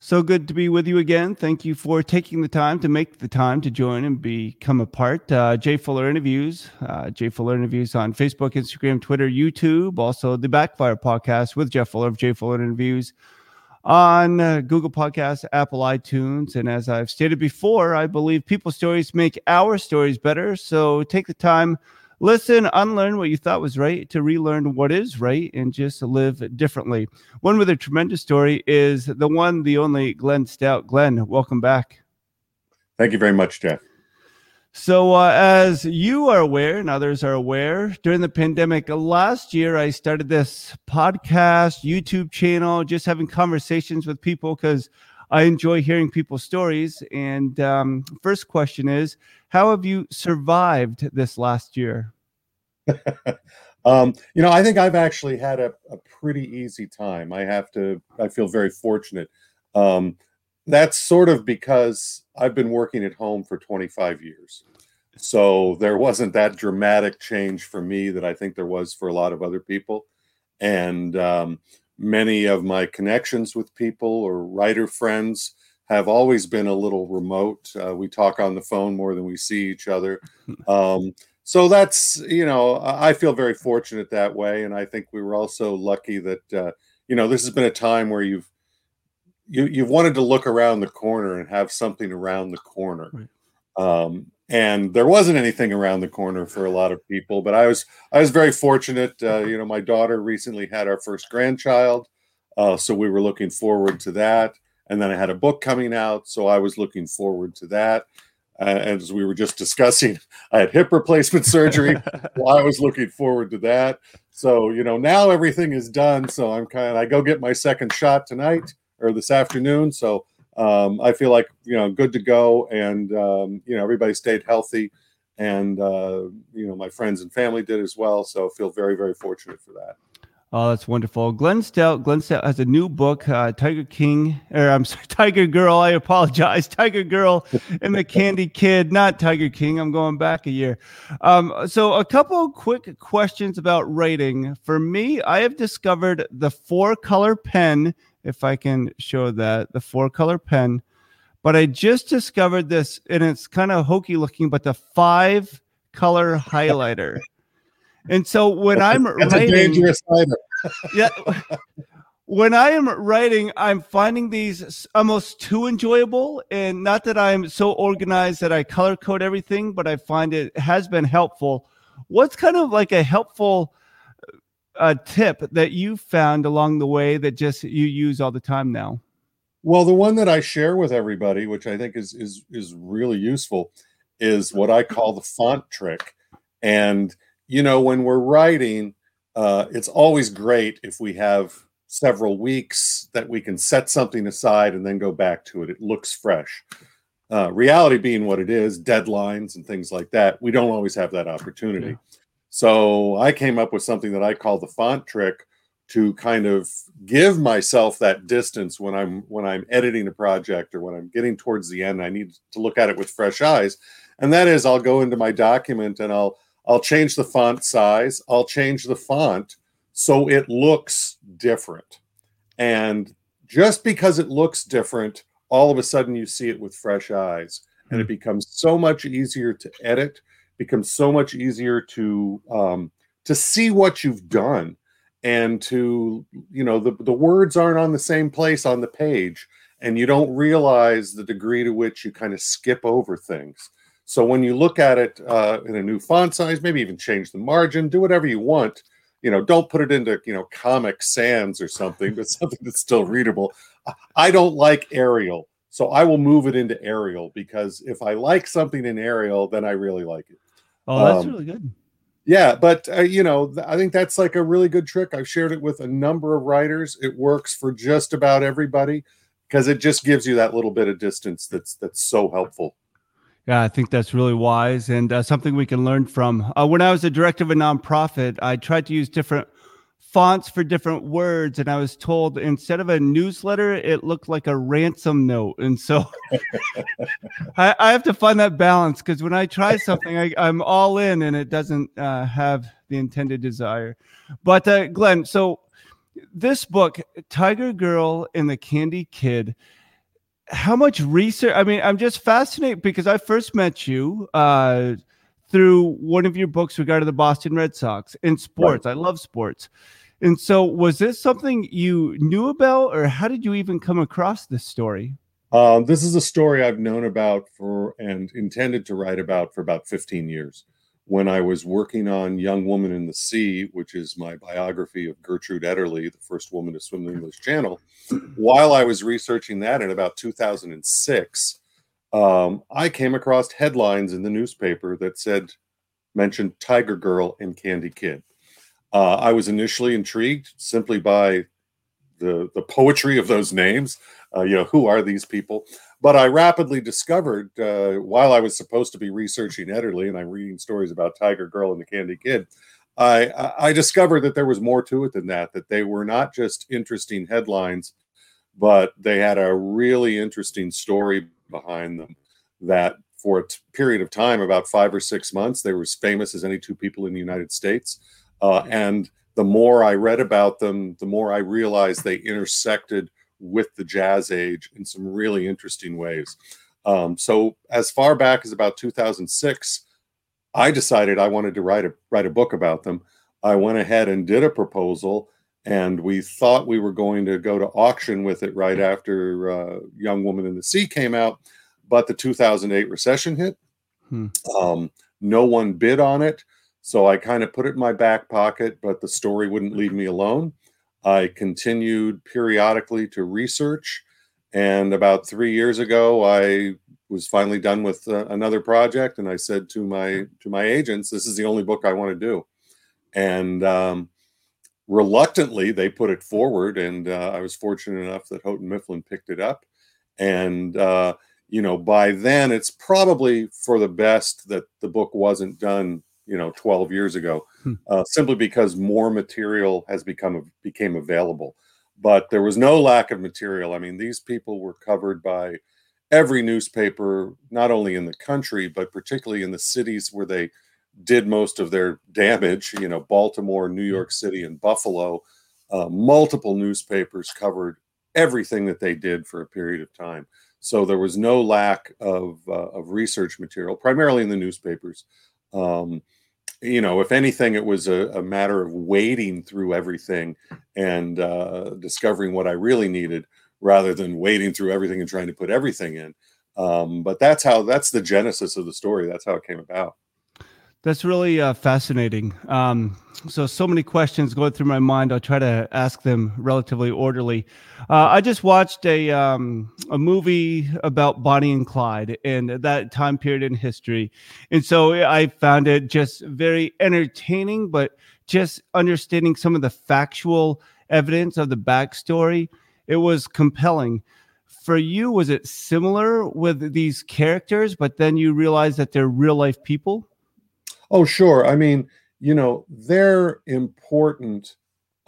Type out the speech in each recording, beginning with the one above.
So good to be with you again. Thank you for taking the time to make the time to join and become a part. Uh, Jay Fuller Interviews, uh, Jay Fuller Interviews on Facebook, Instagram, Twitter, YouTube. Also, the Backfire Podcast with Jeff Fuller of Jay Fuller Interviews on uh, Google Podcasts, Apple iTunes. And as I've stated before, I believe people's stories make our stories better. So take the time listen, unlearn what you thought was right to relearn what is right and just live differently. One with a tremendous story is the one, the only Glenn Stout. Glenn, welcome back. Thank you very much, Jeff. So, uh, as you are aware, and others are aware, during the pandemic last year, I started this podcast, YouTube channel, just having conversations with people because I enjoy hearing people's stories. And um, first question is, how have you survived this last year? um, you know, I think I've actually had a, a, pretty easy time. I have to, I feel very fortunate. Um, that's sort of because I've been working at home for 25 years. So there wasn't that dramatic change for me that I think there was for a lot of other people. And um, many of my connections with people or writer friends have always been a little remote. Uh, we talk on the phone more than we see each other. Um, so that's, you know, I feel very fortunate that way. And I think we were also lucky that, uh, you know, this has been a time where you've, you, you've wanted to look around the corner and have something around the corner. Right. Um, and there wasn't anything around the corner for a lot of people, but I was, I was very fortunate. Uh, you know, my daughter recently had our first grandchild. Uh, so we were looking forward to that and then I had a book coming out, so I was looking forward to that. Uh, as we were just discussing, I had hip replacement surgery. well, I was looking forward to that. So you know, now everything is done. So I'm kind of I go get my second shot tonight or this afternoon. So um, I feel like you know good to go, and um, you know everybody stayed healthy, and uh, you know my friends and family did as well. So feel very very fortunate for that. Oh, that's wonderful. Glenn Stout. Glenn Stout has a new book, uh, Tiger King, or I'm sorry, Tiger Girl. I apologize, Tiger Girl and the Candy Kid, not Tiger King. I'm going back a year. Um, so, a couple quick questions about writing. For me, I have discovered the four color pen. If I can show that, the four color pen. But I just discovered this, and it's kind of hokey looking, but the five color highlighter. And so when I'm That's writing, a dangerous yeah. When I am writing, I'm finding these almost too enjoyable. And not that I'm so organized that I color code everything, but I find it has been helpful. What's kind of like a helpful uh, tip that you found along the way that just you use all the time now? Well, the one that I share with everybody, which I think is is is really useful, is what I call the font trick. And you know, when we're writing, uh, it's always great if we have several weeks that we can set something aside and then go back to it. It looks fresh. Uh, reality being what it is, deadlines and things like that, we don't always have that opportunity. Yeah. So I came up with something that I call the font trick to kind of give myself that distance when I'm when I'm editing a project or when I'm getting towards the end. I need to look at it with fresh eyes, and that is I'll go into my document and I'll I'll change the font size. I'll change the font so it looks different. And just because it looks different, all of a sudden you see it with fresh eyes. And it hmm. becomes so much easier to edit, becomes so much easier to um, to see what you've done and to you know the, the words aren't on the same place on the page and you don't realize the degree to which you kind of skip over things so when you look at it uh, in a new font size, maybe even change the margin, do whatever you want. You know, don't put it into you know Comic Sans or something, but something that's still readable. I don't like Arial, so I will move it into Arial because if I like something in Arial, then I really like it. Oh, that's um, really good. Yeah, but uh, you know, I think that's like a really good trick. I've shared it with a number of writers. It works for just about everybody because it just gives you that little bit of distance that's that's so helpful. Yeah, I think that's really wise and uh, something we can learn from. Uh, when I was a director of a nonprofit, I tried to use different fonts for different words, and I was told instead of a newsletter, it looked like a ransom note. And so I, I, have to find that balance because when I try something, I, am all in and it doesn't uh, have the intended desire. But uh, Glenn, so this book, Tiger Girl and the Candy Kid, how much research? I mean, I'm just fascinated because I first met you uh, through one of your books regarding the Boston Red Sox in sports. Right. I love sports. And so, was this something you knew about, or how did you even come across this story? Um, this is a story I've known about for and intended to write about for about 15 years. When I was working on Young Woman in the Sea, which is my biography of Gertrude Ederle, the first woman to swim the English Channel, while I was researching that in about 2006, um, I came across headlines in the newspaper that said, mentioned Tiger Girl and Candy Kid. Uh, I was initially intrigued simply by the the poetry of those names. Uh, you know, who are these people? But I rapidly discovered uh, while I was supposed to be researching Ederle and I'm reading stories about Tiger Girl and the Candy Kid. I, I discovered that there was more to it than that. That they were not just interesting headlines, but they had a really interesting story behind them. That for a t- period of time, about five or six months, they were as famous as any two people in the United States. Uh, and the more I read about them, the more I realized they intersected with the jazz age in some really interesting ways. Um, so as far back as about 2006, I decided I wanted to write a write a book about them. I went ahead and did a proposal, and we thought we were going to go to auction with it right after uh, Young Woman in the Sea came out, but the 2008 recession hit. Hmm. Um, no one bid on it. So I kind of put it in my back pocket, but the story wouldn't leave me alone. I continued periodically to research. And about three years ago, I was finally done with uh, another project, and I said to my to my agents, "This is the only book I want to do." And um, reluctantly, they put it forward, and uh, I was fortunate enough that Houghton Mifflin picked it up. And uh, you know, by then, it's probably for the best that the book wasn't done you know 12 years ago hmm. uh, simply because more material has become became available. But there was no lack of material. I mean these people were covered by every newspaper not only in the country but particularly in the cities where they did most of their damage you know baltimore new hmm. york city and buffalo. Uh, multiple newspapers covered everything that they did for a period of time. So there was no lack of, uh, of research material primarily in the newspapers. Um, you know, if anything, it was a, a matter of wading through everything and uh, discovering what I really needed rather than wading through everything and trying to put everything in. Um, but that's how that's the genesis of the story. That's how it came about. That's really uh, fascinating. Um, so, so many questions going through my mind. I'll try to ask them relatively orderly. Uh, I just watched a um, a movie about Bonnie and Clyde and that time period in history, and so I found it just very entertaining. But just understanding some of the factual evidence of the backstory, it was compelling. For you, was it similar with these characters, but then you realize that they're real life people? Oh, sure. I mean, you know, they're important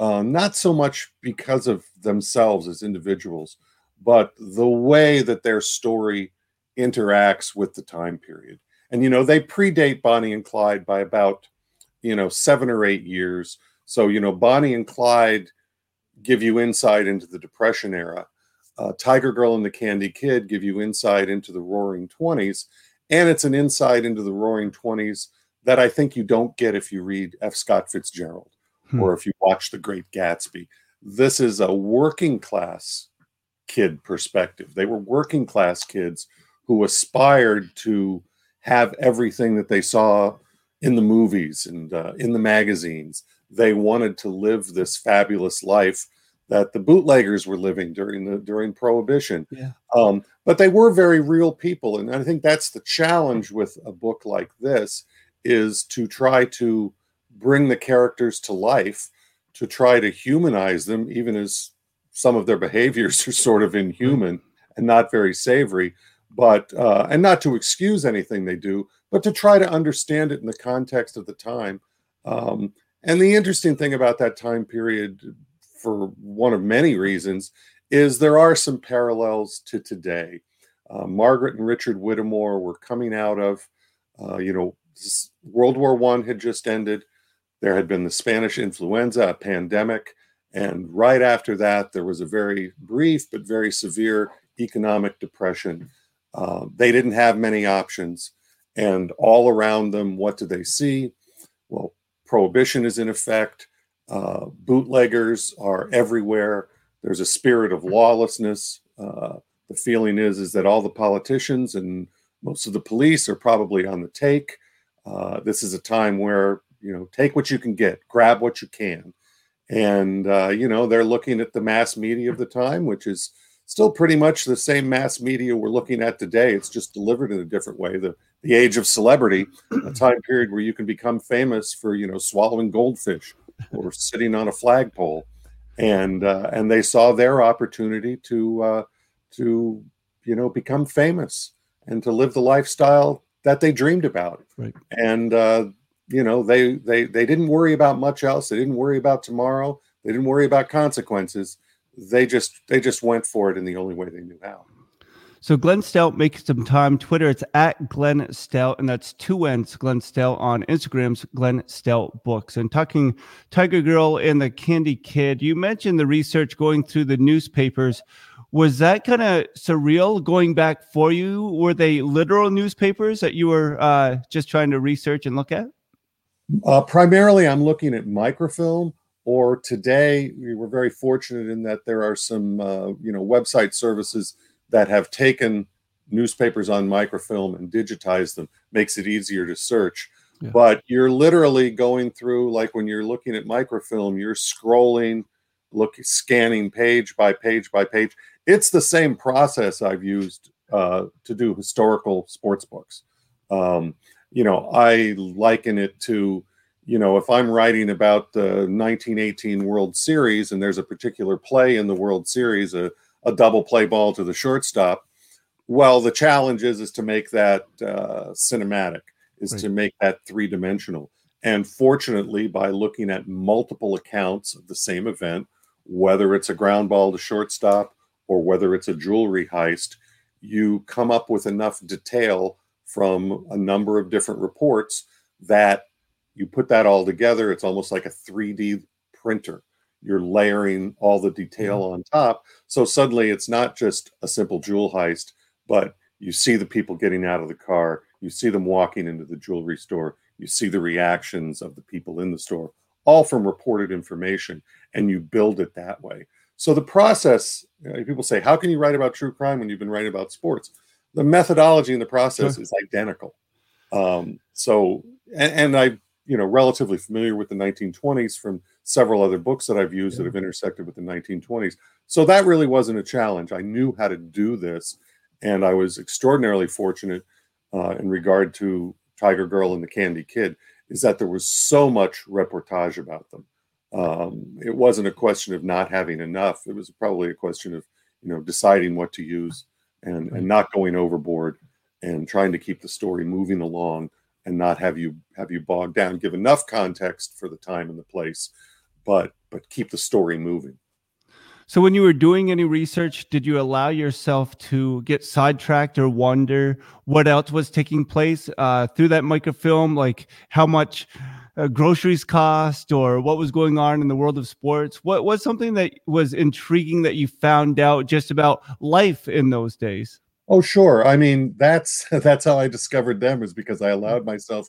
uh, not so much because of themselves as individuals, but the way that their story interacts with the time period. And, you know, they predate Bonnie and Clyde by about, you know, seven or eight years. So, you know, Bonnie and Clyde give you insight into the Depression era. Uh, Tiger Girl and the Candy Kid give you insight into the Roaring 20s. And it's an insight into the Roaring 20s that I think you don't get if you read F. Scott Fitzgerald hmm. or if you watch The Great Gatsby. This is a working class kid perspective. They were working class kids who aspired to have everything that they saw in the movies and uh, in the magazines. They wanted to live this fabulous life that the bootleggers were living during the during prohibition yeah. um, but they were very real people and i think that's the challenge with a book like this is to try to bring the characters to life, to try to humanize them, even as some of their behaviors are sort of inhuman and not very savory, but uh, and not to excuse anything they do, but to try to understand it in the context of the time. Um, and the interesting thing about that time period, for one of many reasons, is there are some parallels to today. Uh, Margaret and Richard Whittemore were coming out of, uh, you know, World War One had just ended. There had been the Spanish influenza, a pandemic, and right after that, there was a very brief but very severe economic depression. Uh, they didn't have many options. And all around them, what do they see? Well, prohibition is in effect. Uh, bootleggers are everywhere. There's a spirit of lawlessness. Uh, the feeling is is that all the politicians and most of the police are probably on the take. Uh, this is a time where you know take what you can get, grab what you can, and uh, you know they're looking at the mass media of the time, which is still pretty much the same mass media we're looking at today. It's just delivered in a different way. The the age of celebrity, a time period where you can become famous for you know swallowing goldfish or sitting on a flagpole, and uh, and they saw their opportunity to uh, to you know become famous and to live the lifestyle that they dreamed about. Right. And uh, you know they they they didn't worry about much else. They didn't worry about tomorrow. They didn't worry about consequences. They just they just went for it in the only way they knew how. So Glenn Stout makes some time. Twitter, it's at Glenn Stout, and that's two N's, Glenn Stout on Instagram's Glenn Stout Books. And talking Tiger Girl and the Candy Kid, you mentioned the research going through the newspapers. Was that kind of surreal going back for you? Were they literal newspapers that you were uh, just trying to research and look at? Uh, primarily, I'm looking at microfilm. Or today, we were very fortunate in that there are some, uh, you know, website services that have taken newspapers on microfilm and digitized them makes it easier to search yeah. but you're literally going through like when you're looking at microfilm you're scrolling look scanning page by page by page it's the same process i've used uh, to do historical sports books um, you know i liken it to you know if i'm writing about the 1918 world series and there's a particular play in the world series a a double play ball to the shortstop. Well, the challenge is is to make that uh, cinematic, is right. to make that three dimensional. And fortunately, by looking at multiple accounts of the same event, whether it's a ground ball to shortstop or whether it's a jewelry heist, you come up with enough detail from a number of different reports that you put that all together. It's almost like a 3D printer you're layering all the detail mm-hmm. on top. So suddenly it's not just a simple jewel heist, but you see the people getting out of the car, you see them walking into the jewelry store, you see the reactions of the people in the store, all from reported information, and you build it that way. So the process, you know, people say, how can you write about true crime when you've been writing about sports? The methodology and the process sure. is identical. Um, so, and, and I, you know, relatively familiar with the 1920s from several other books that I've used yeah. that have intersected with the 1920s. So that really wasn't a challenge. I knew how to do this, and I was extraordinarily fortunate uh, in regard to Tiger Girl and the Candy Kid, is that there was so much reportage about them. Um, it wasn't a question of not having enough. It was probably a question of you know deciding what to use and and not going overboard and trying to keep the story moving along and not have you have you bogged down give enough context for the time and the place but but keep the story moving. So when you were doing any research, did you allow yourself to get sidetracked or wonder what else was taking place uh, through that microfilm, like how much uh, groceries cost or what was going on in the world of sports? What was something that was intriguing that you found out just about life in those days? Oh, sure. I mean, that's that's how I discovered them is because I allowed myself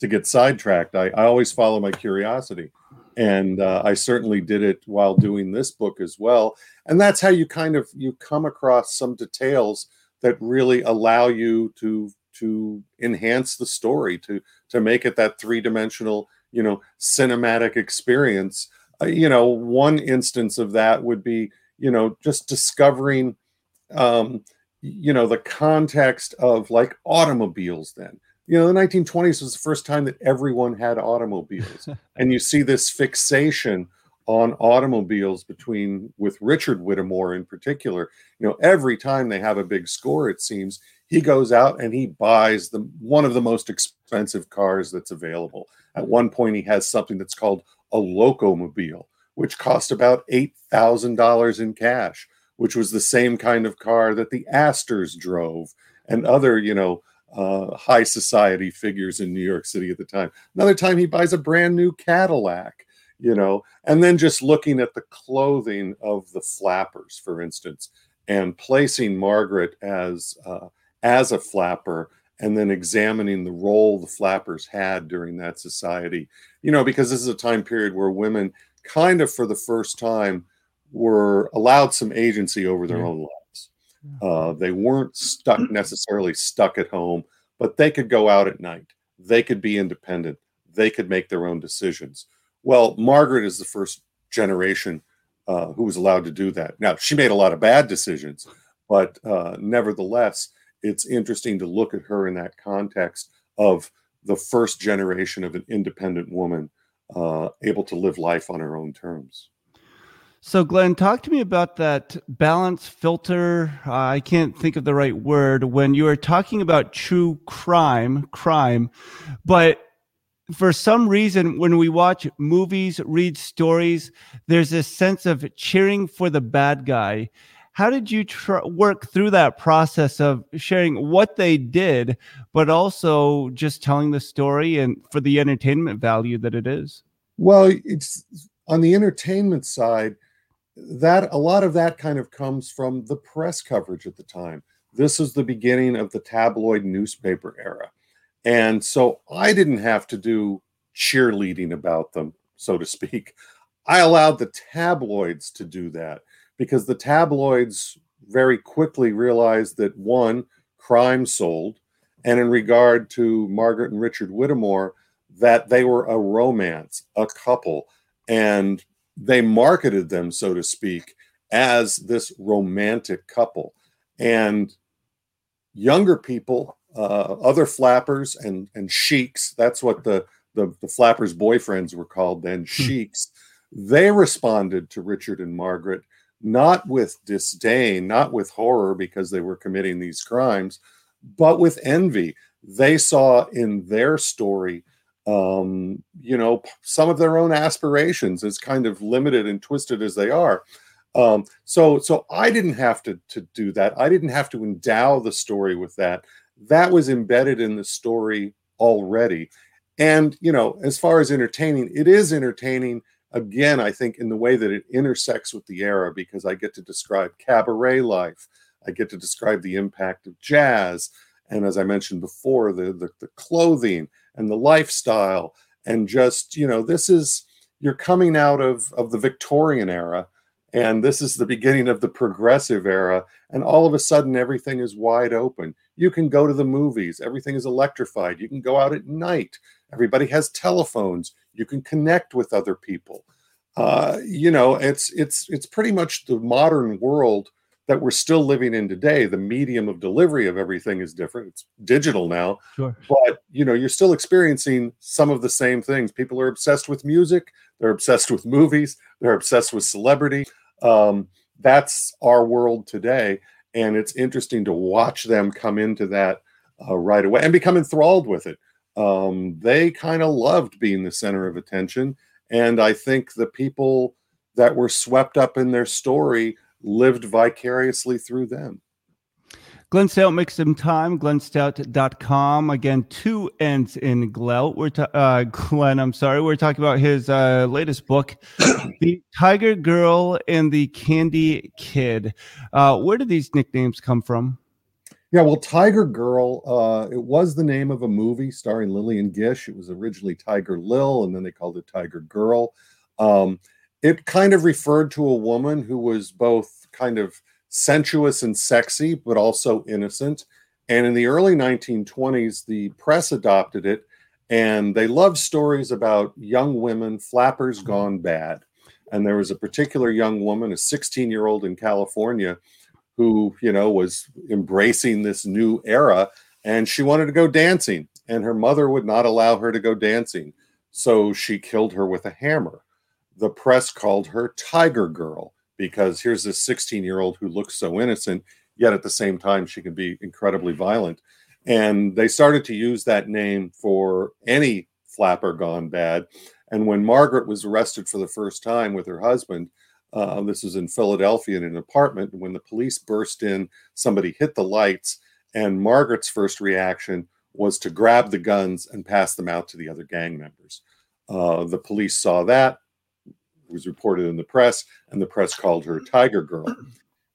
to get sidetracked. I, I always follow my curiosity and uh, i certainly did it while doing this book as well and that's how you kind of you come across some details that really allow you to to enhance the story to to make it that three-dimensional you know cinematic experience uh, you know one instance of that would be you know just discovering um you know the context of like automobiles then you know, the 1920s was the first time that everyone had automobiles. and you see this fixation on automobiles between with Richard Whittemore in particular. You know, every time they have a big score, it seems he goes out and he buys the one of the most expensive cars that's available. At one point, he has something that's called a locomobile, which cost about eight thousand dollars in cash, which was the same kind of car that the Astors drove and other, you know, uh, high society figures in New York City at the time. Another time he buys a brand new Cadillac, you know, and then just looking at the clothing of the flappers, for instance, and placing Margaret as uh, as a flapper and then examining the role the flappers had during that society. You know, because this is a time period where women kind of for the first time were allowed some agency over their yeah. own lives. Uh, they weren't stuck necessarily stuck at home, but they could go out at night. They could be independent. They could make their own decisions. Well, Margaret is the first generation uh, who was allowed to do that. Now, she made a lot of bad decisions, but uh, nevertheless, it's interesting to look at her in that context of the first generation of an independent woman uh, able to live life on her own terms. So, Glenn, talk to me about that balance filter. Uh, I can't think of the right word when you are talking about true crime, crime, but for some reason, when we watch movies, read stories, there's a sense of cheering for the bad guy. How did you tr- work through that process of sharing what they did, but also just telling the story and for the entertainment value that it is? Well, it's on the entertainment side, that a lot of that kind of comes from the press coverage at the time. This is the beginning of the tabloid newspaper era and so I didn't have to do cheerleading about them, so to speak. I allowed the tabloids to do that because the tabloids very quickly realized that one, crime sold, and in regard to Margaret and Richard Whittemore, that they were a romance, a couple, and they marketed them, so to speak, as this romantic couple. And younger people uh, other flappers and and sheiks. That's what the the, the flappers' boyfriends were called then, hmm. sheiks. They responded to Richard and Margaret not with disdain, not with horror because they were committing these crimes, but with envy. They saw in their story, um, you know, some of their own aspirations, as kind of limited and twisted as they are. Um, so, so I didn't have to to do that. I didn't have to endow the story with that that was embedded in the story already. And, you know, as far as entertaining, it is entertaining again, I think, in the way that it intersects with the era because I get to describe cabaret life, I get to describe the impact of jazz. And as I mentioned before, the, the, the clothing and the lifestyle. And just, you know, this is, you're coming out of, of the Victorian era and this is the beginning of the progressive era and all of a sudden everything is wide open you can go to the movies everything is electrified you can go out at night everybody has telephones you can connect with other people uh, you know it's it's it's pretty much the modern world that we're still living in today the medium of delivery of everything is different it's digital now sure. but you know you're still experiencing some of the same things people are obsessed with music they're obsessed with movies they're obsessed with celebrity um, that's our world today. And it's interesting to watch them come into that uh, right away and become enthralled with it. Um, they kind of loved being the center of attention. And I think the people that were swept up in their story lived vicariously through them. Glenn Stout makes some time. GlennStout.com. Again, two ends in Glenn. We're ta- uh, Glenn. I'm sorry. We're talking about his uh, latest book, "The Tiger Girl and the Candy Kid." Uh, where do these nicknames come from? Yeah, well, Tiger Girl. Uh, it was the name of a movie starring Lillian Gish. It was originally Tiger Lil, and then they called it Tiger Girl. Um, it kind of referred to a woman who was both kind of sensuous and sexy, but also innocent. And in the early 1920s, the press adopted it and they loved stories about young women, flappers gone bad. And there was a particular young woman, a 16 year old in California, who, you know, was embracing this new era and she wanted to go dancing. And her mother would not allow her to go dancing. So she killed her with a hammer. The press called her Tiger Girl because here's this 16 year old who looks so innocent, yet at the same time, she can be incredibly violent. And they started to use that name for any flapper gone bad. And when Margaret was arrested for the first time with her husband, uh, this was in Philadelphia in an apartment. When the police burst in, somebody hit the lights, and Margaret's first reaction was to grab the guns and pass them out to the other gang members. Uh, the police saw that it was reported in the press, and the press called her Tiger Girl.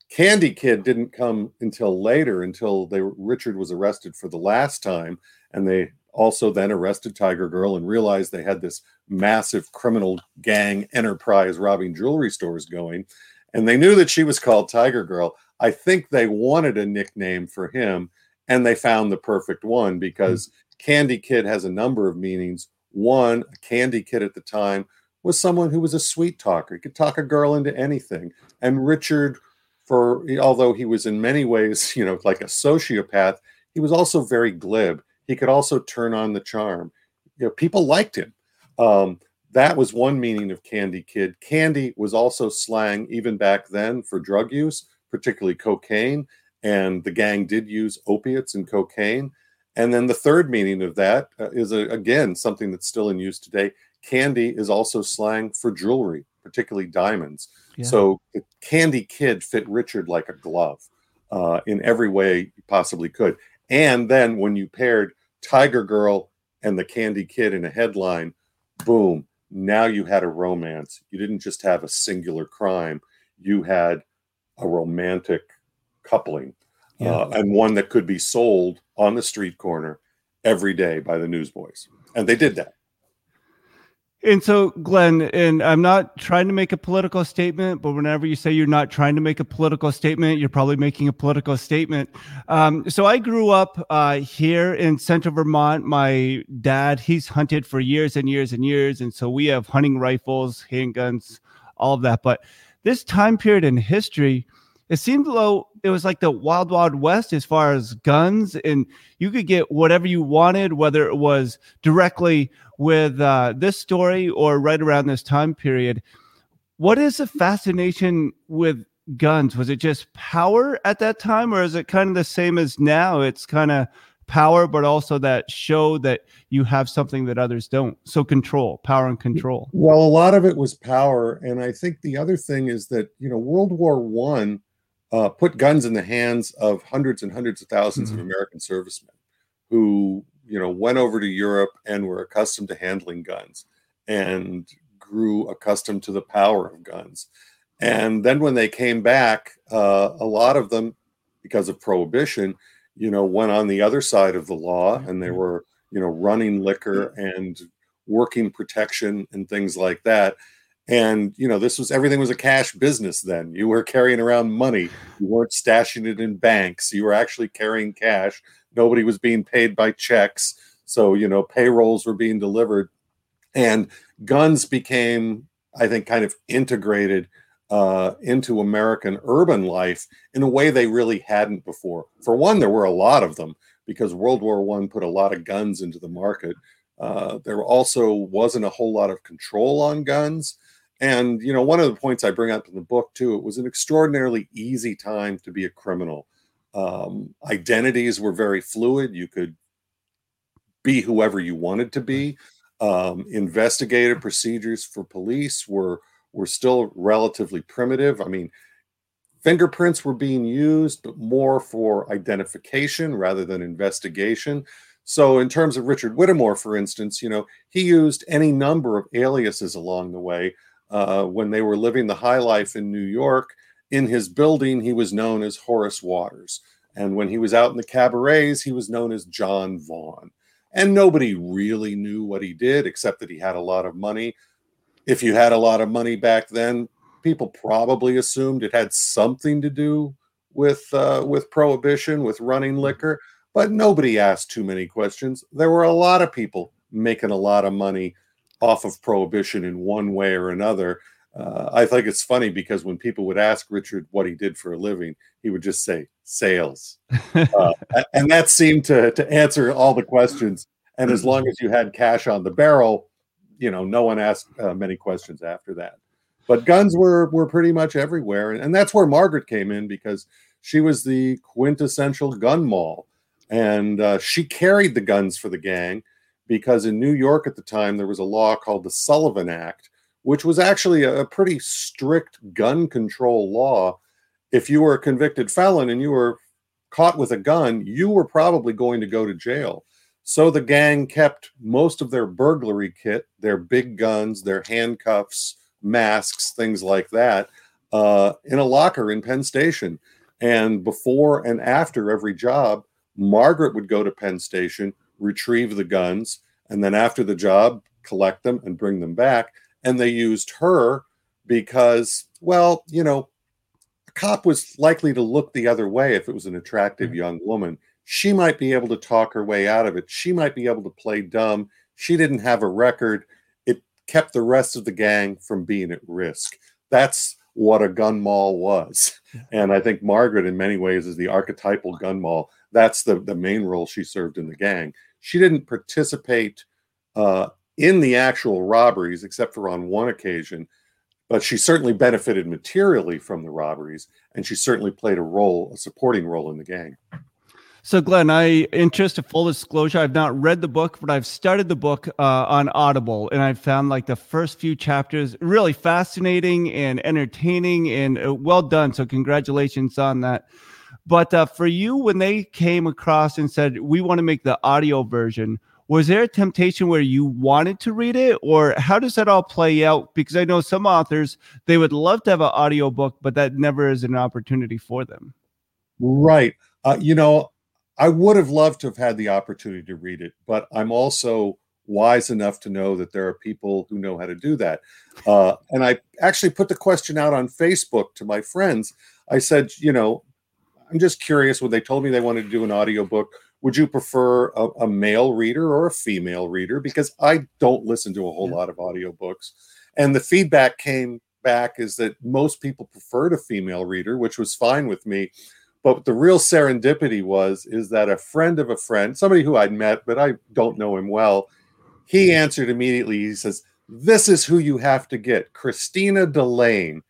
Candy Kid didn't come until later, until they Richard was arrested for the last time, and they also then arrested Tiger Girl and realized they had this massive criminal gang enterprise robbing jewelry stores going. And they knew that she was called Tiger Girl. I think they wanted a nickname for him, and they found the perfect one because mm-hmm. Candy Kid has a number of meanings. One, a candy kid at the time was someone who was a sweet talker. He could talk a girl into anything. And Richard, for although he was in many ways, you know, like a sociopath, he was also very glib. He could also turn on the charm. You know, people liked him. Um, that was one meaning of Candy Kid. Candy was also slang even back then for drug use, particularly cocaine. And the gang did use opiates and cocaine. And then the third meaning of that uh, is a, again something that's still in use today. Candy is also slang for jewelry, particularly diamonds. Yeah. So the Candy Kid fit Richard like a glove uh, in every way you possibly could. And then when you paired Tiger Girl and the Candy Kid in a headline, boom, now you had a romance. You didn't just have a singular crime, you had a romantic coupling yeah. uh, and one that could be sold on the street corner every day by the newsboys. And they did that. And so, Glenn, and I'm not trying to make a political statement, but whenever you say you're not trying to make a political statement, you're probably making a political statement. Um, so, I grew up uh, here in central Vermont. My dad, he's hunted for years and years and years. And so, we have hunting rifles, handguns, all of that. But this time period in history, it seemed though it was like the wild wild west as far as guns and you could get whatever you wanted whether it was directly with uh, this story or right around this time period what is the fascination with guns? Was it just power at that time or is it kind of the same as now? It's kind of power but also that show that you have something that others don't. So control power and control. Well a lot of it was power and i think the other thing is that you know world war one uh, put guns in the hands of hundreds and hundreds of 1000s mm-hmm. of American servicemen who, you know, went over to Europe and were accustomed to handling guns and grew accustomed to the power of guns. And then when they came back, uh, a lot of them, because of prohibition, you know, went on the other side of the law and they mm-hmm. were, you know, running liquor and working protection and things like that. And you know this was everything was a cash business then. You were carrying around money. You weren't stashing it in banks. You were actually carrying cash nobody was being paid by checks so you know payrolls were being delivered. And guns became i think kind of integrated uh, into american urban life in a way they really hadn't before. For one there were a lot of them because world war one put a lot of guns into the market. Uh, there also wasn't a whole lot of control on guns. And you know, one of the points I bring up in the book too, it was an extraordinarily easy time to be a criminal. Um, identities were very fluid. You could be whoever you wanted to be. Um, investigative procedures for police were were still relatively primitive. I mean, fingerprints were being used, but more for identification rather than investigation. So, in terms of Richard Whittemore, for instance, you know, he used any number of aliases along the way uh, when they were living the high life in New York. In his building, he was known as Horace Waters. And when he was out in the cabarets, he was known as John Vaughn. And nobody really knew what he did except that he had a lot of money. If you had a lot of money back then, people probably assumed it had something to do with uh, with prohibition, with running liquor, but nobody asked too many questions. There were a lot of people making a lot of money off of prohibition in one way or another. Uh, I think it's funny because when people would ask Richard what he did for a living, he would just say sales, uh, and that seemed to to answer all the questions. And as long as you had cash on the barrel, you know, no one asked uh, many questions after that. But guns were were pretty much everywhere, and, and that's where Margaret came in because she was the quintessential gun moll, and uh, she carried the guns for the gang because in New York at the time there was a law called the Sullivan Act, which was actually a, pretty strict gun control law. If you were a convicted felon and you were caught with a gun, you were probably going to go to jail. So the gang kept most of their burglary kit, their big guns, their handcuffs, masks, things like that, uh, in a locker in Penn Station. And before and after every job, Margaret would go to Penn Station, retrieve the guns, and then after the job, collect them and bring them back. And they used her because, well, you know, a cop was likely to look the other way if it was an attractive mm-hmm. young woman. She might be able to talk her way out of it. She might be able to play dumb. She didn't have a record. It kept the rest of the gang from being at risk. That's what a gun moll was. And I think Margaret, in many ways, is the archetypal gun moll. That's the, the main role she served in the gang. She didn't participate uh, in the actual robberies, except for on one occasion, but she certainly benefited materially from the robberies, and she certainly played a role, a supporting role in the gang. So, Glenn, I, interest a full disclosure, I've not read the book, but I've started the book uh, on Audible, and I found like the first few chapters really fascinating and entertaining and uh, well done. So, congratulations on that. But uh, for you, when they came across and said we want to make the audio version, was there a temptation where you wanted to read it, or how does that all play out? Because I know some authors they would love to have an audio book, but that never is an opportunity for them. Right. Uh, you know, I would have loved to have had the opportunity to read it, but I'm also wise enough to know that there are people who know how to do that. Uh, and I actually put the question out on Facebook to my friends. I said, you know, I'm just curious when they told me they wanted to do an audiobook, would you prefer a, a male reader or a female reader? Because I don't listen to a whole lot of audiobooks. And the feedback came back is that most people preferred a female reader, which was fine with me. But the real serendipity was is that a friend of a friend, somebody who I'd met, but I don't know him well, he mm-hmm. answered immediately. He says, "This is who you have to get, Christina Delaine."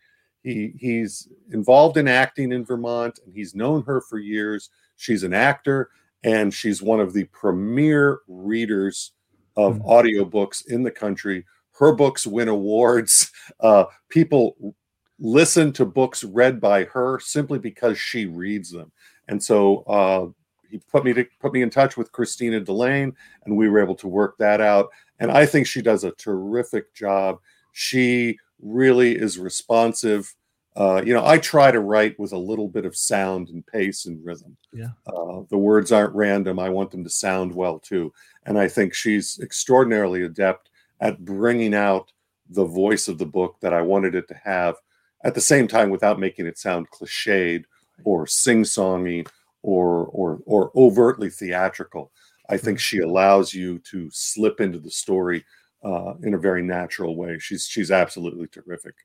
He he's involved in acting in Vermont, and he's known her for years. She's an actor, and she's one of the premier readers of mm-hmm. audiobooks in the country. Her books win awards. Uh, people listen to books read by her simply because she reads them. And so uh, he put me to put me in touch with Christina Delaine, and we were able to work that out. And I think she does a terrific job. She really is responsive. Uh, you know, I try to write with a little bit of sound and pace and rhythm. Yeah. Uh, the words aren't random. I want them to sound well too. And I think she's extraordinarily adept at bringing out the voice of the book that I wanted it to have at the same time without making it sound cliched or sing-songy or or or overtly theatrical. I think she allows you to slip into the story uh, in a very natural way. She's she's absolutely terrific.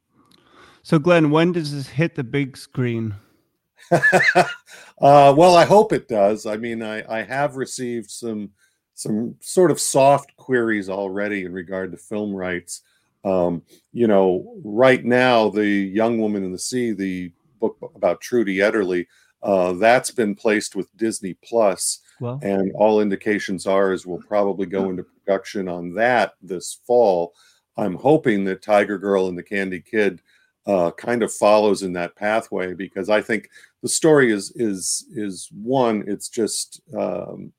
So, Glenn, when does this hit the big screen? uh, well, I hope it does. I mean, I, I have received some some sort of soft queries already in regard to film rights. Um, you know, right now, the Young Woman in the Sea, the book about Trudy Ederle, uh, that's been placed with Disney Plus, well. and all indications are is we'll probably go into production on that this fall. I'm hoping that Tiger Girl and the Candy Kid uh, kind of follows in that pathway because I think the story is is is one, it's just um,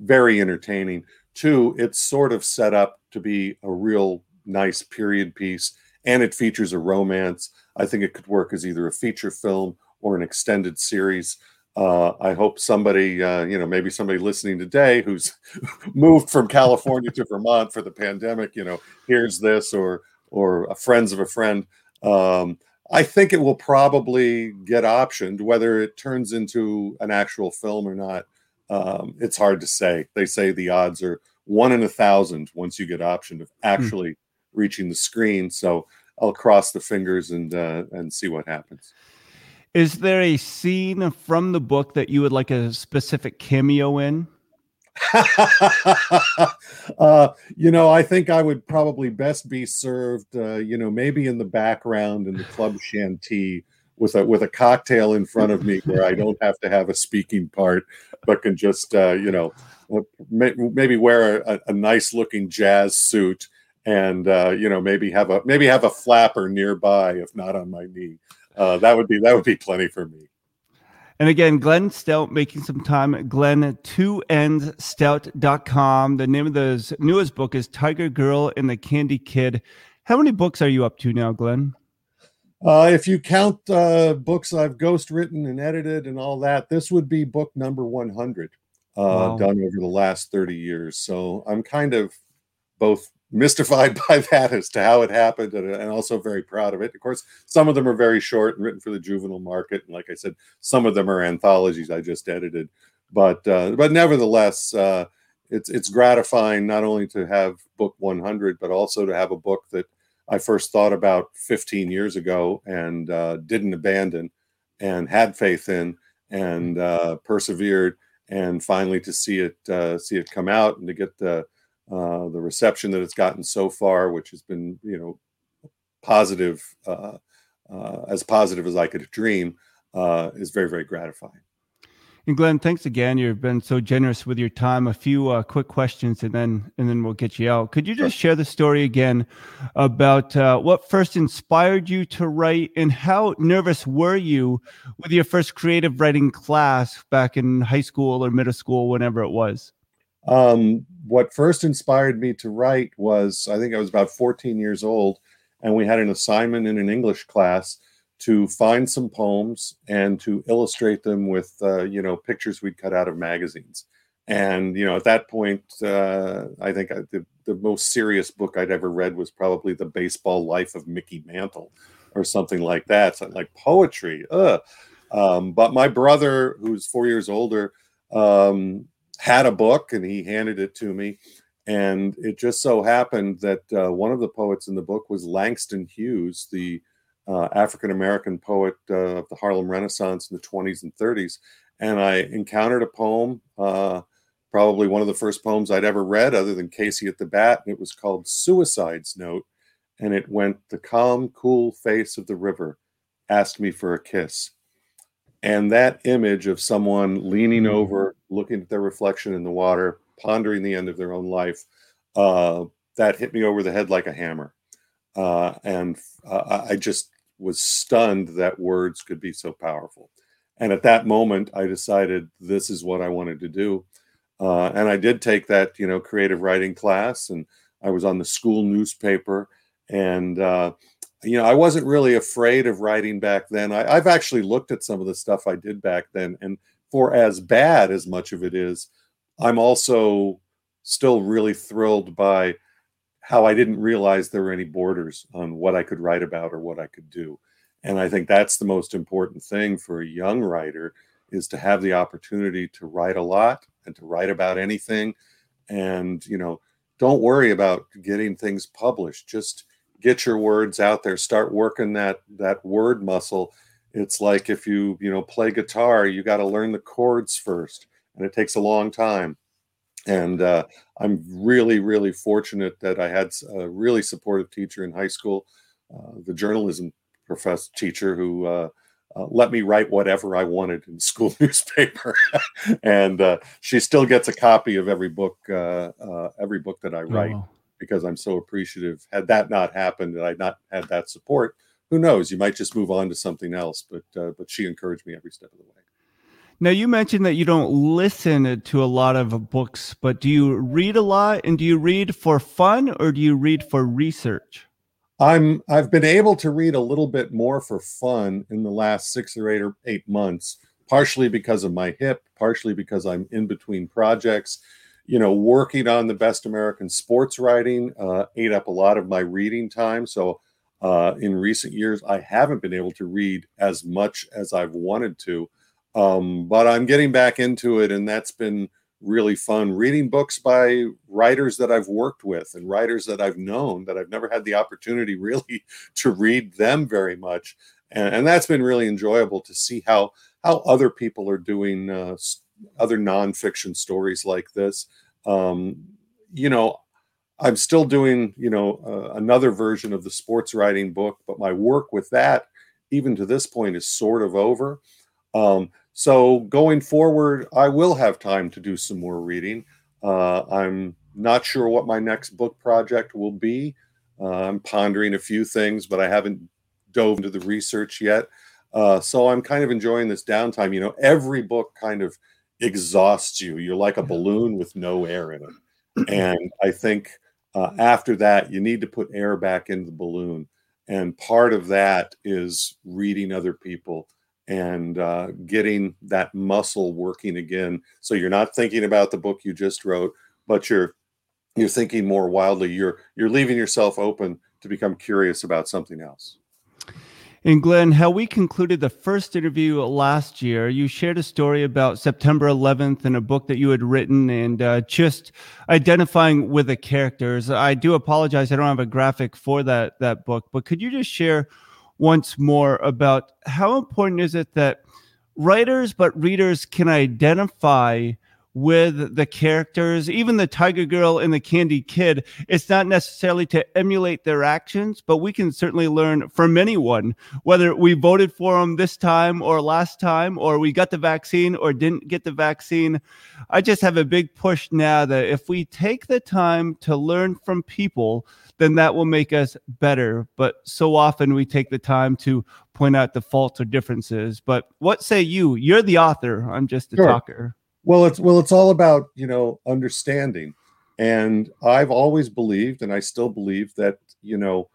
very entertaining. Two, it's sort of set up to be a real nice period piece, and it features a romance. I think it could work as either a feature film or an extended series. Uh, I hope somebody, uh, you know, maybe somebody listening today who's moved from California to Vermont for the pandemic, you know, hears this or or a friends of a friend. Um, I think it will probably get optioned. Whether it turns into an actual film or not, um, it's hard to say. They say the odds are one in a thousand once you get optioned of hmm. actually reaching the screen. So I'll cross the fingers and uh, and see what happens. Is there a scene from the book that you would like a specific cameo in? uh, you know, I think I would probably best be served, uh, you know, maybe in the background in the club shanty with a with a cocktail in front of me, where I don't have to have a speaking part, but can just, uh, you know, maybe wear a, a nice looking jazz suit and uh, you know maybe have a maybe have a flapper nearby if not on my knee. Uh, that would be that would be plenty for me and again glenn stout making some time glenn 2 stout.com the name of the newest book is tiger girl and the candy kid how many books are you up to now glenn Uh, if you count uh, books I've ghost written and edited and all that, this would be book number 100 uh, wow. done over the last 30 years. So I'm kind of both mystified by that as to how it happened and, and, also very proud of it. Of course, some of them are very short and written for the juvenile market. And like I said, some of them are anthologies I just edited. But uh, but nevertheless, uh, it's it's gratifying not only to have book 100, but also to have a book that I first thought about 15 years ago and uh, didn't abandon and had faith in and uh, persevered and finally to see it uh, see it come out and to get the uh, the reception that it's gotten so far, which has been you know positive uh, uh, as positive as I could dream, is very very gratifying. And Glenn, thanks again. You've been so generous with your time. A few uh, quick questions, and then and then we'll get you out. Could you just share the story again about uh, what first inspired you to write, and how nervous were you with your first creative writing class back in high school or middle school, whenever it was? Um, what first inspired me to write was I think I was about 14 years old, and we had an assignment in an English class to find some poems and to illustrate them with uh, you know pictures we'd cut out of magazines and you know at that point uh, i think I, the, the most serious book i'd ever read was probably the baseball life of mickey mantle or something like that so like poetry. Um, but my brother who's four years older um, had a book and he handed it to me and it just so happened that uh, one of the poets in the book was langston hughes the uh, African American poet uh, of the Harlem Renaissance in the 20s and 30s. And I encountered a poem, uh, probably one of the first poems I'd ever read, other than Casey at the Bat. And it was called Suicide's Note. And it went, The calm, cool face of the river asked me for a kiss. And that image of someone leaning mm-hmm. over, looking at their reflection in the water, pondering the end of their own life, uh, that hit me over the head like a hammer. Uh, and uh, I just was stunned that words could be so powerful. And at that moment, I decided this is what I wanted to do. Uh, and I did take that, you know, creative writing class, and I was on the school newspaper. And, uh, you know, I wasn't really afraid of writing back then. I, I've actually looked at some of the stuff I did back then, and for as bad as much of it is, I'm also still really thrilled by how I didn't realize there were any borders on what I could write about or what I could do. And I think that's the most important thing for a young writer is to have the opportunity to write a lot and to write about anything. And, you know, don't worry about getting things published. Just get your words out there. Start working that that word muscle. It's like if you, you know, play guitar, you got to learn the chords first, and it takes a long time and uh, I'm really, really fortunate that I had a really supportive teacher in high school, uh, the journalism professor teacher who uh, uh let me write whatever I wanted in the school newspaper, and uh, she still gets a copy of every book, uh, every book that I oh, write, oh. because I'm so appreciative. Had that not happened, and I'd not had that support, who knows? You might just move on to something else. But but she encouraged me every step of the way. Now you mentioned that you don't listen to a lot of books, but do you read a lot and do you read for fun or do you read for research? I'm I've been able to read a little bit more for fun in the last 6 or 8 or 8 months, partially because of my hip, partially because I'm in between projects. You know, working on the best American sports writing uh, ate up a lot of my reading time. So uh, in recent years, I haven't been able to read as much as I've wanted to. Um, but I'm getting back into it, and that's been really fun. Reading books by writers that I've worked with and writers that I've known that I've never had the opportunity really to read them very much, and, and that's been really enjoyable to see how how other people are doing uh, other nonfiction stories like this. Um, you know, I'm still doing you know uh, another version of the sports writing book, but my work with that, even to this point, is sort of over. Um, so going forward, I will have time to do some more reading. Uh, I'm not sure what my next book project will be. Uh, I'm pondering a few things, but I haven't dove into the research yet. Uh, so I'm kind of enjoying this downtime. You know, every book kind of exhausts you. You're like a balloon with no air in it. And I think uh, after that, you need to put air back into the balloon. and part of that is reading other people and uh, getting that muscle working again. So you're not thinking about the book you just wrote, but you're you're thinking more wildly. You're you're leaving yourself open to become curious about something else. And Glenn, how we concluded the first interview last year, you shared a story about September 11th in a book that you had written and uh, just identifying with the characters. I do apologize, I don't have a graphic for that that book, but could you just share once more about how important is it that writers but readers can identify with the characters, even the Tiger Girl and the Candy Kid. It's not necessarily to emulate their actions, but we can certainly learn from anyone, whether we voted for them this time or last time, or we got the vaccine or didn't get the vaccine. I just have a big push now that if we take the time to learn from people, then that will make us better. But so often we take the time to point out the faults or differences. But what say you? You're the author. I'm just a sure. talker. Well, it's well, it's all about you know understanding, and I've always believed, and I still believe that you know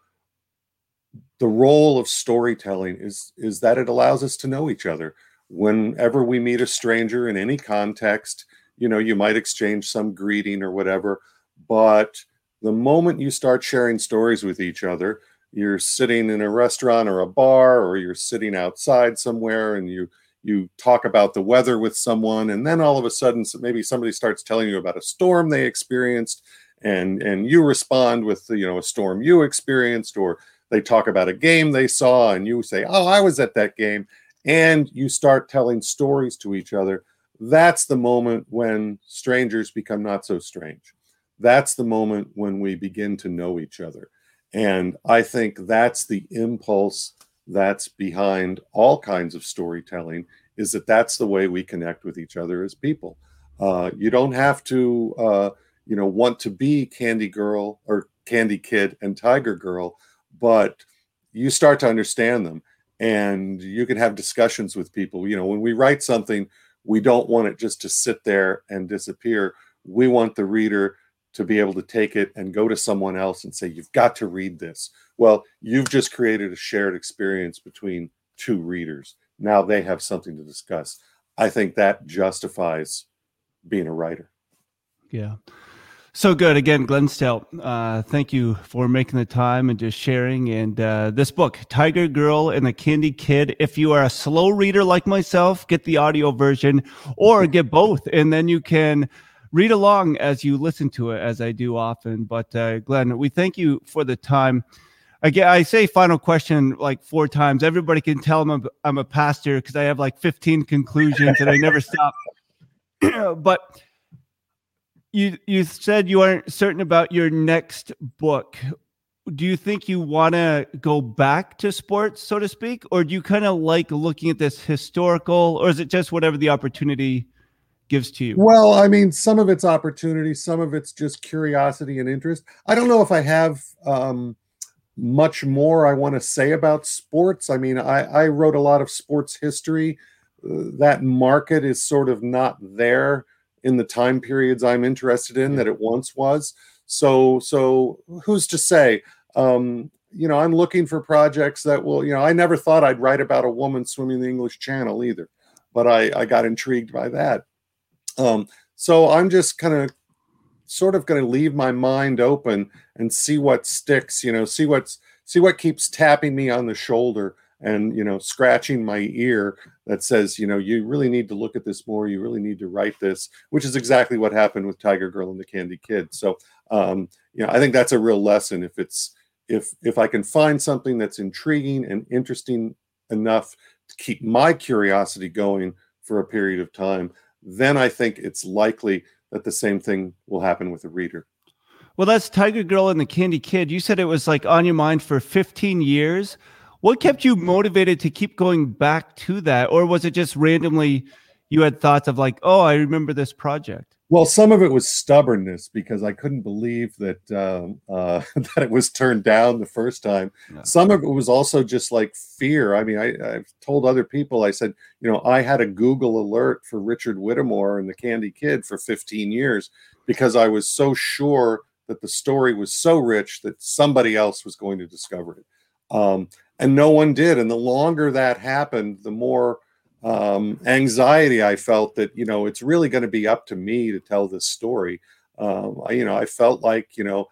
the role of storytelling is is that it allows us to know each other. Whenever we meet a stranger in any context, you know, you might exchange some greeting or whatever, but the moment you start sharing stories with each other, you're sitting in a restaurant or a bar, or you're sitting outside somewhere, and you you talk about the weather with someone and then all of a sudden maybe somebody starts telling you about a storm they experienced and and you respond with you know a storm you experienced or they talk about a game they saw and you say oh i was at that game and you start telling stories to each other. That's the moment when strangers become not so strange. That's the moment when we begin to know each other. And i think that's the impulse that's behind all kinds of storytelling is that that's the way we connect with each other as people. Uh, you don't have to, uh, you know, want to be Candy Girl or Candy Kid and Tiger Girl, but you start to understand them and you can have discussions with people. You know, when we write something, we don't want it just to sit there and disappear. We want the reader to be able to take it and go to someone else and say, You've got to read this. Well, you've just created a shared experience between two readers. Now they have something to discuss. I think that justifies being a writer. Yeah. So good. Again, Glenn Stout, uh, thank you for making the time and just sharing. And uh, this book, Tiger Girl and the Candy Kid. If you are a slow reader like myself, get the audio version or get both. And then you can read along as you listen to it, as I do often. But uh, Glenn, we thank you for the time. Again, I say final question like four times. Everybody can tell I'm a, I'm a pastor because I have like 15 conclusions and I never stop. but you you said you aren't certain about your next book. Do you think you want to go back to sports, so to speak, or do you kind of like looking at this historical, or is it just whatever the opportunity gives to you? Well, I mean, some of it's opportunity, some of it's just curiosity and interest. I don't know if I have um, much more I want to say about sports. I mean, I, I wrote a lot of sports history. Uh, that market is sort of not there in the time periods I'm interested in that it once was. So, so who's to say? Um, you know, I'm looking for projects that will. You know, I never thought I'd write about a woman swimming the English Channel either, but I, I got intrigued by that. Um, so I'm just kind of sort of going to leave my mind open and see what sticks, you know, see what's see what keeps tapping me on the shoulder and you know scratching my ear that says you know you really need to look at this more. You really need to write this which is exactly what happened with tiger girl and the candy kid. So um you know i think that's a real lesson. If it's if if i can find something that's intriguing and interesting enough to keep my curiosity going for a period of time then I think it's likely that the same thing will happen with the reader. Well, that's Tiger Girl and the Candy Kid. You said it was like on your mind for 15 years. What kept you motivated to keep going back to that? Or was it just randomly you had thoughts of like, oh, I remember this project? Well, some of it was stubbornness because I couldn't believe that um, uh, that it was turned down the first time. Yeah. Some of it was also just like fear. I mean, I, I've told other people, I said, you know, I had a Google alert for Richard Whittemore and the Candy Kid for 15 years because I was so sure that the story was so rich that somebody else was going to discover it. Um, and no one did. And the longer that happened, the more um, anxiety I felt that you know it's really going to be up to me to tell this story. Um, I, you know, I felt like you know,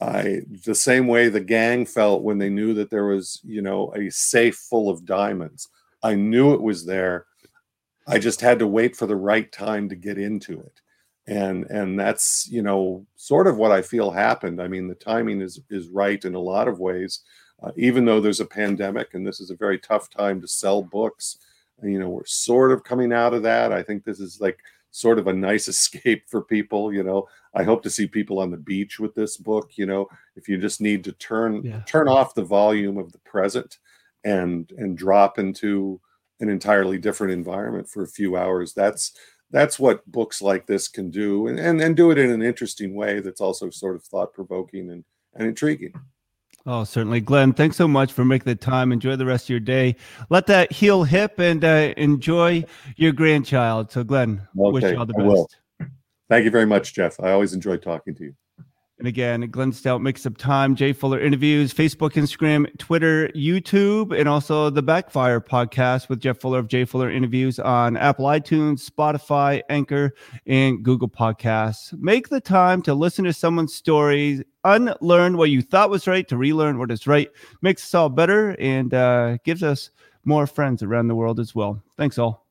I the same way the gang felt when they knew that there was you know a safe full of diamonds. I knew it was there. I just had to wait for the right time to get into it, and and that's you know sort of what I feel happened. I mean, the timing is is right in a lot of ways. Uh, even though there's a pandemic and this is a very tough time to sell books you know we're sort of coming out of that. I think this is like sort of a nice escape for people you know. I hope to see people on the beach with this book you know. If you just need to turn yeah. turn off the volume of the present and and drop into an entirely different environment for a few hours that's that's what books like this can do and and, and do it in an interesting way that's also sort of thought provoking and, and intriguing Oh, certainly. Glenn, thanks so much for making the time. Enjoy the rest of your day. Let that heal hip and uh, enjoy your grandchild. So, Glenn, okay, wish you all the best. Thank you very much, Jeff. I always enjoy talking to you. And again, Glenn Stout makes up time. Jay Fuller interviews, Facebook, Instagram, Twitter, YouTube, and also the Backfire podcast with Jeff Fuller of Jay Fuller interviews on Apple iTunes, Spotify, Anchor, and Google Podcasts. Make the time to listen to someone's stories, unlearn what you thought was right, to relearn what is right. Makes us all better and uh, gives us more friends around the world as well. Thanks, all.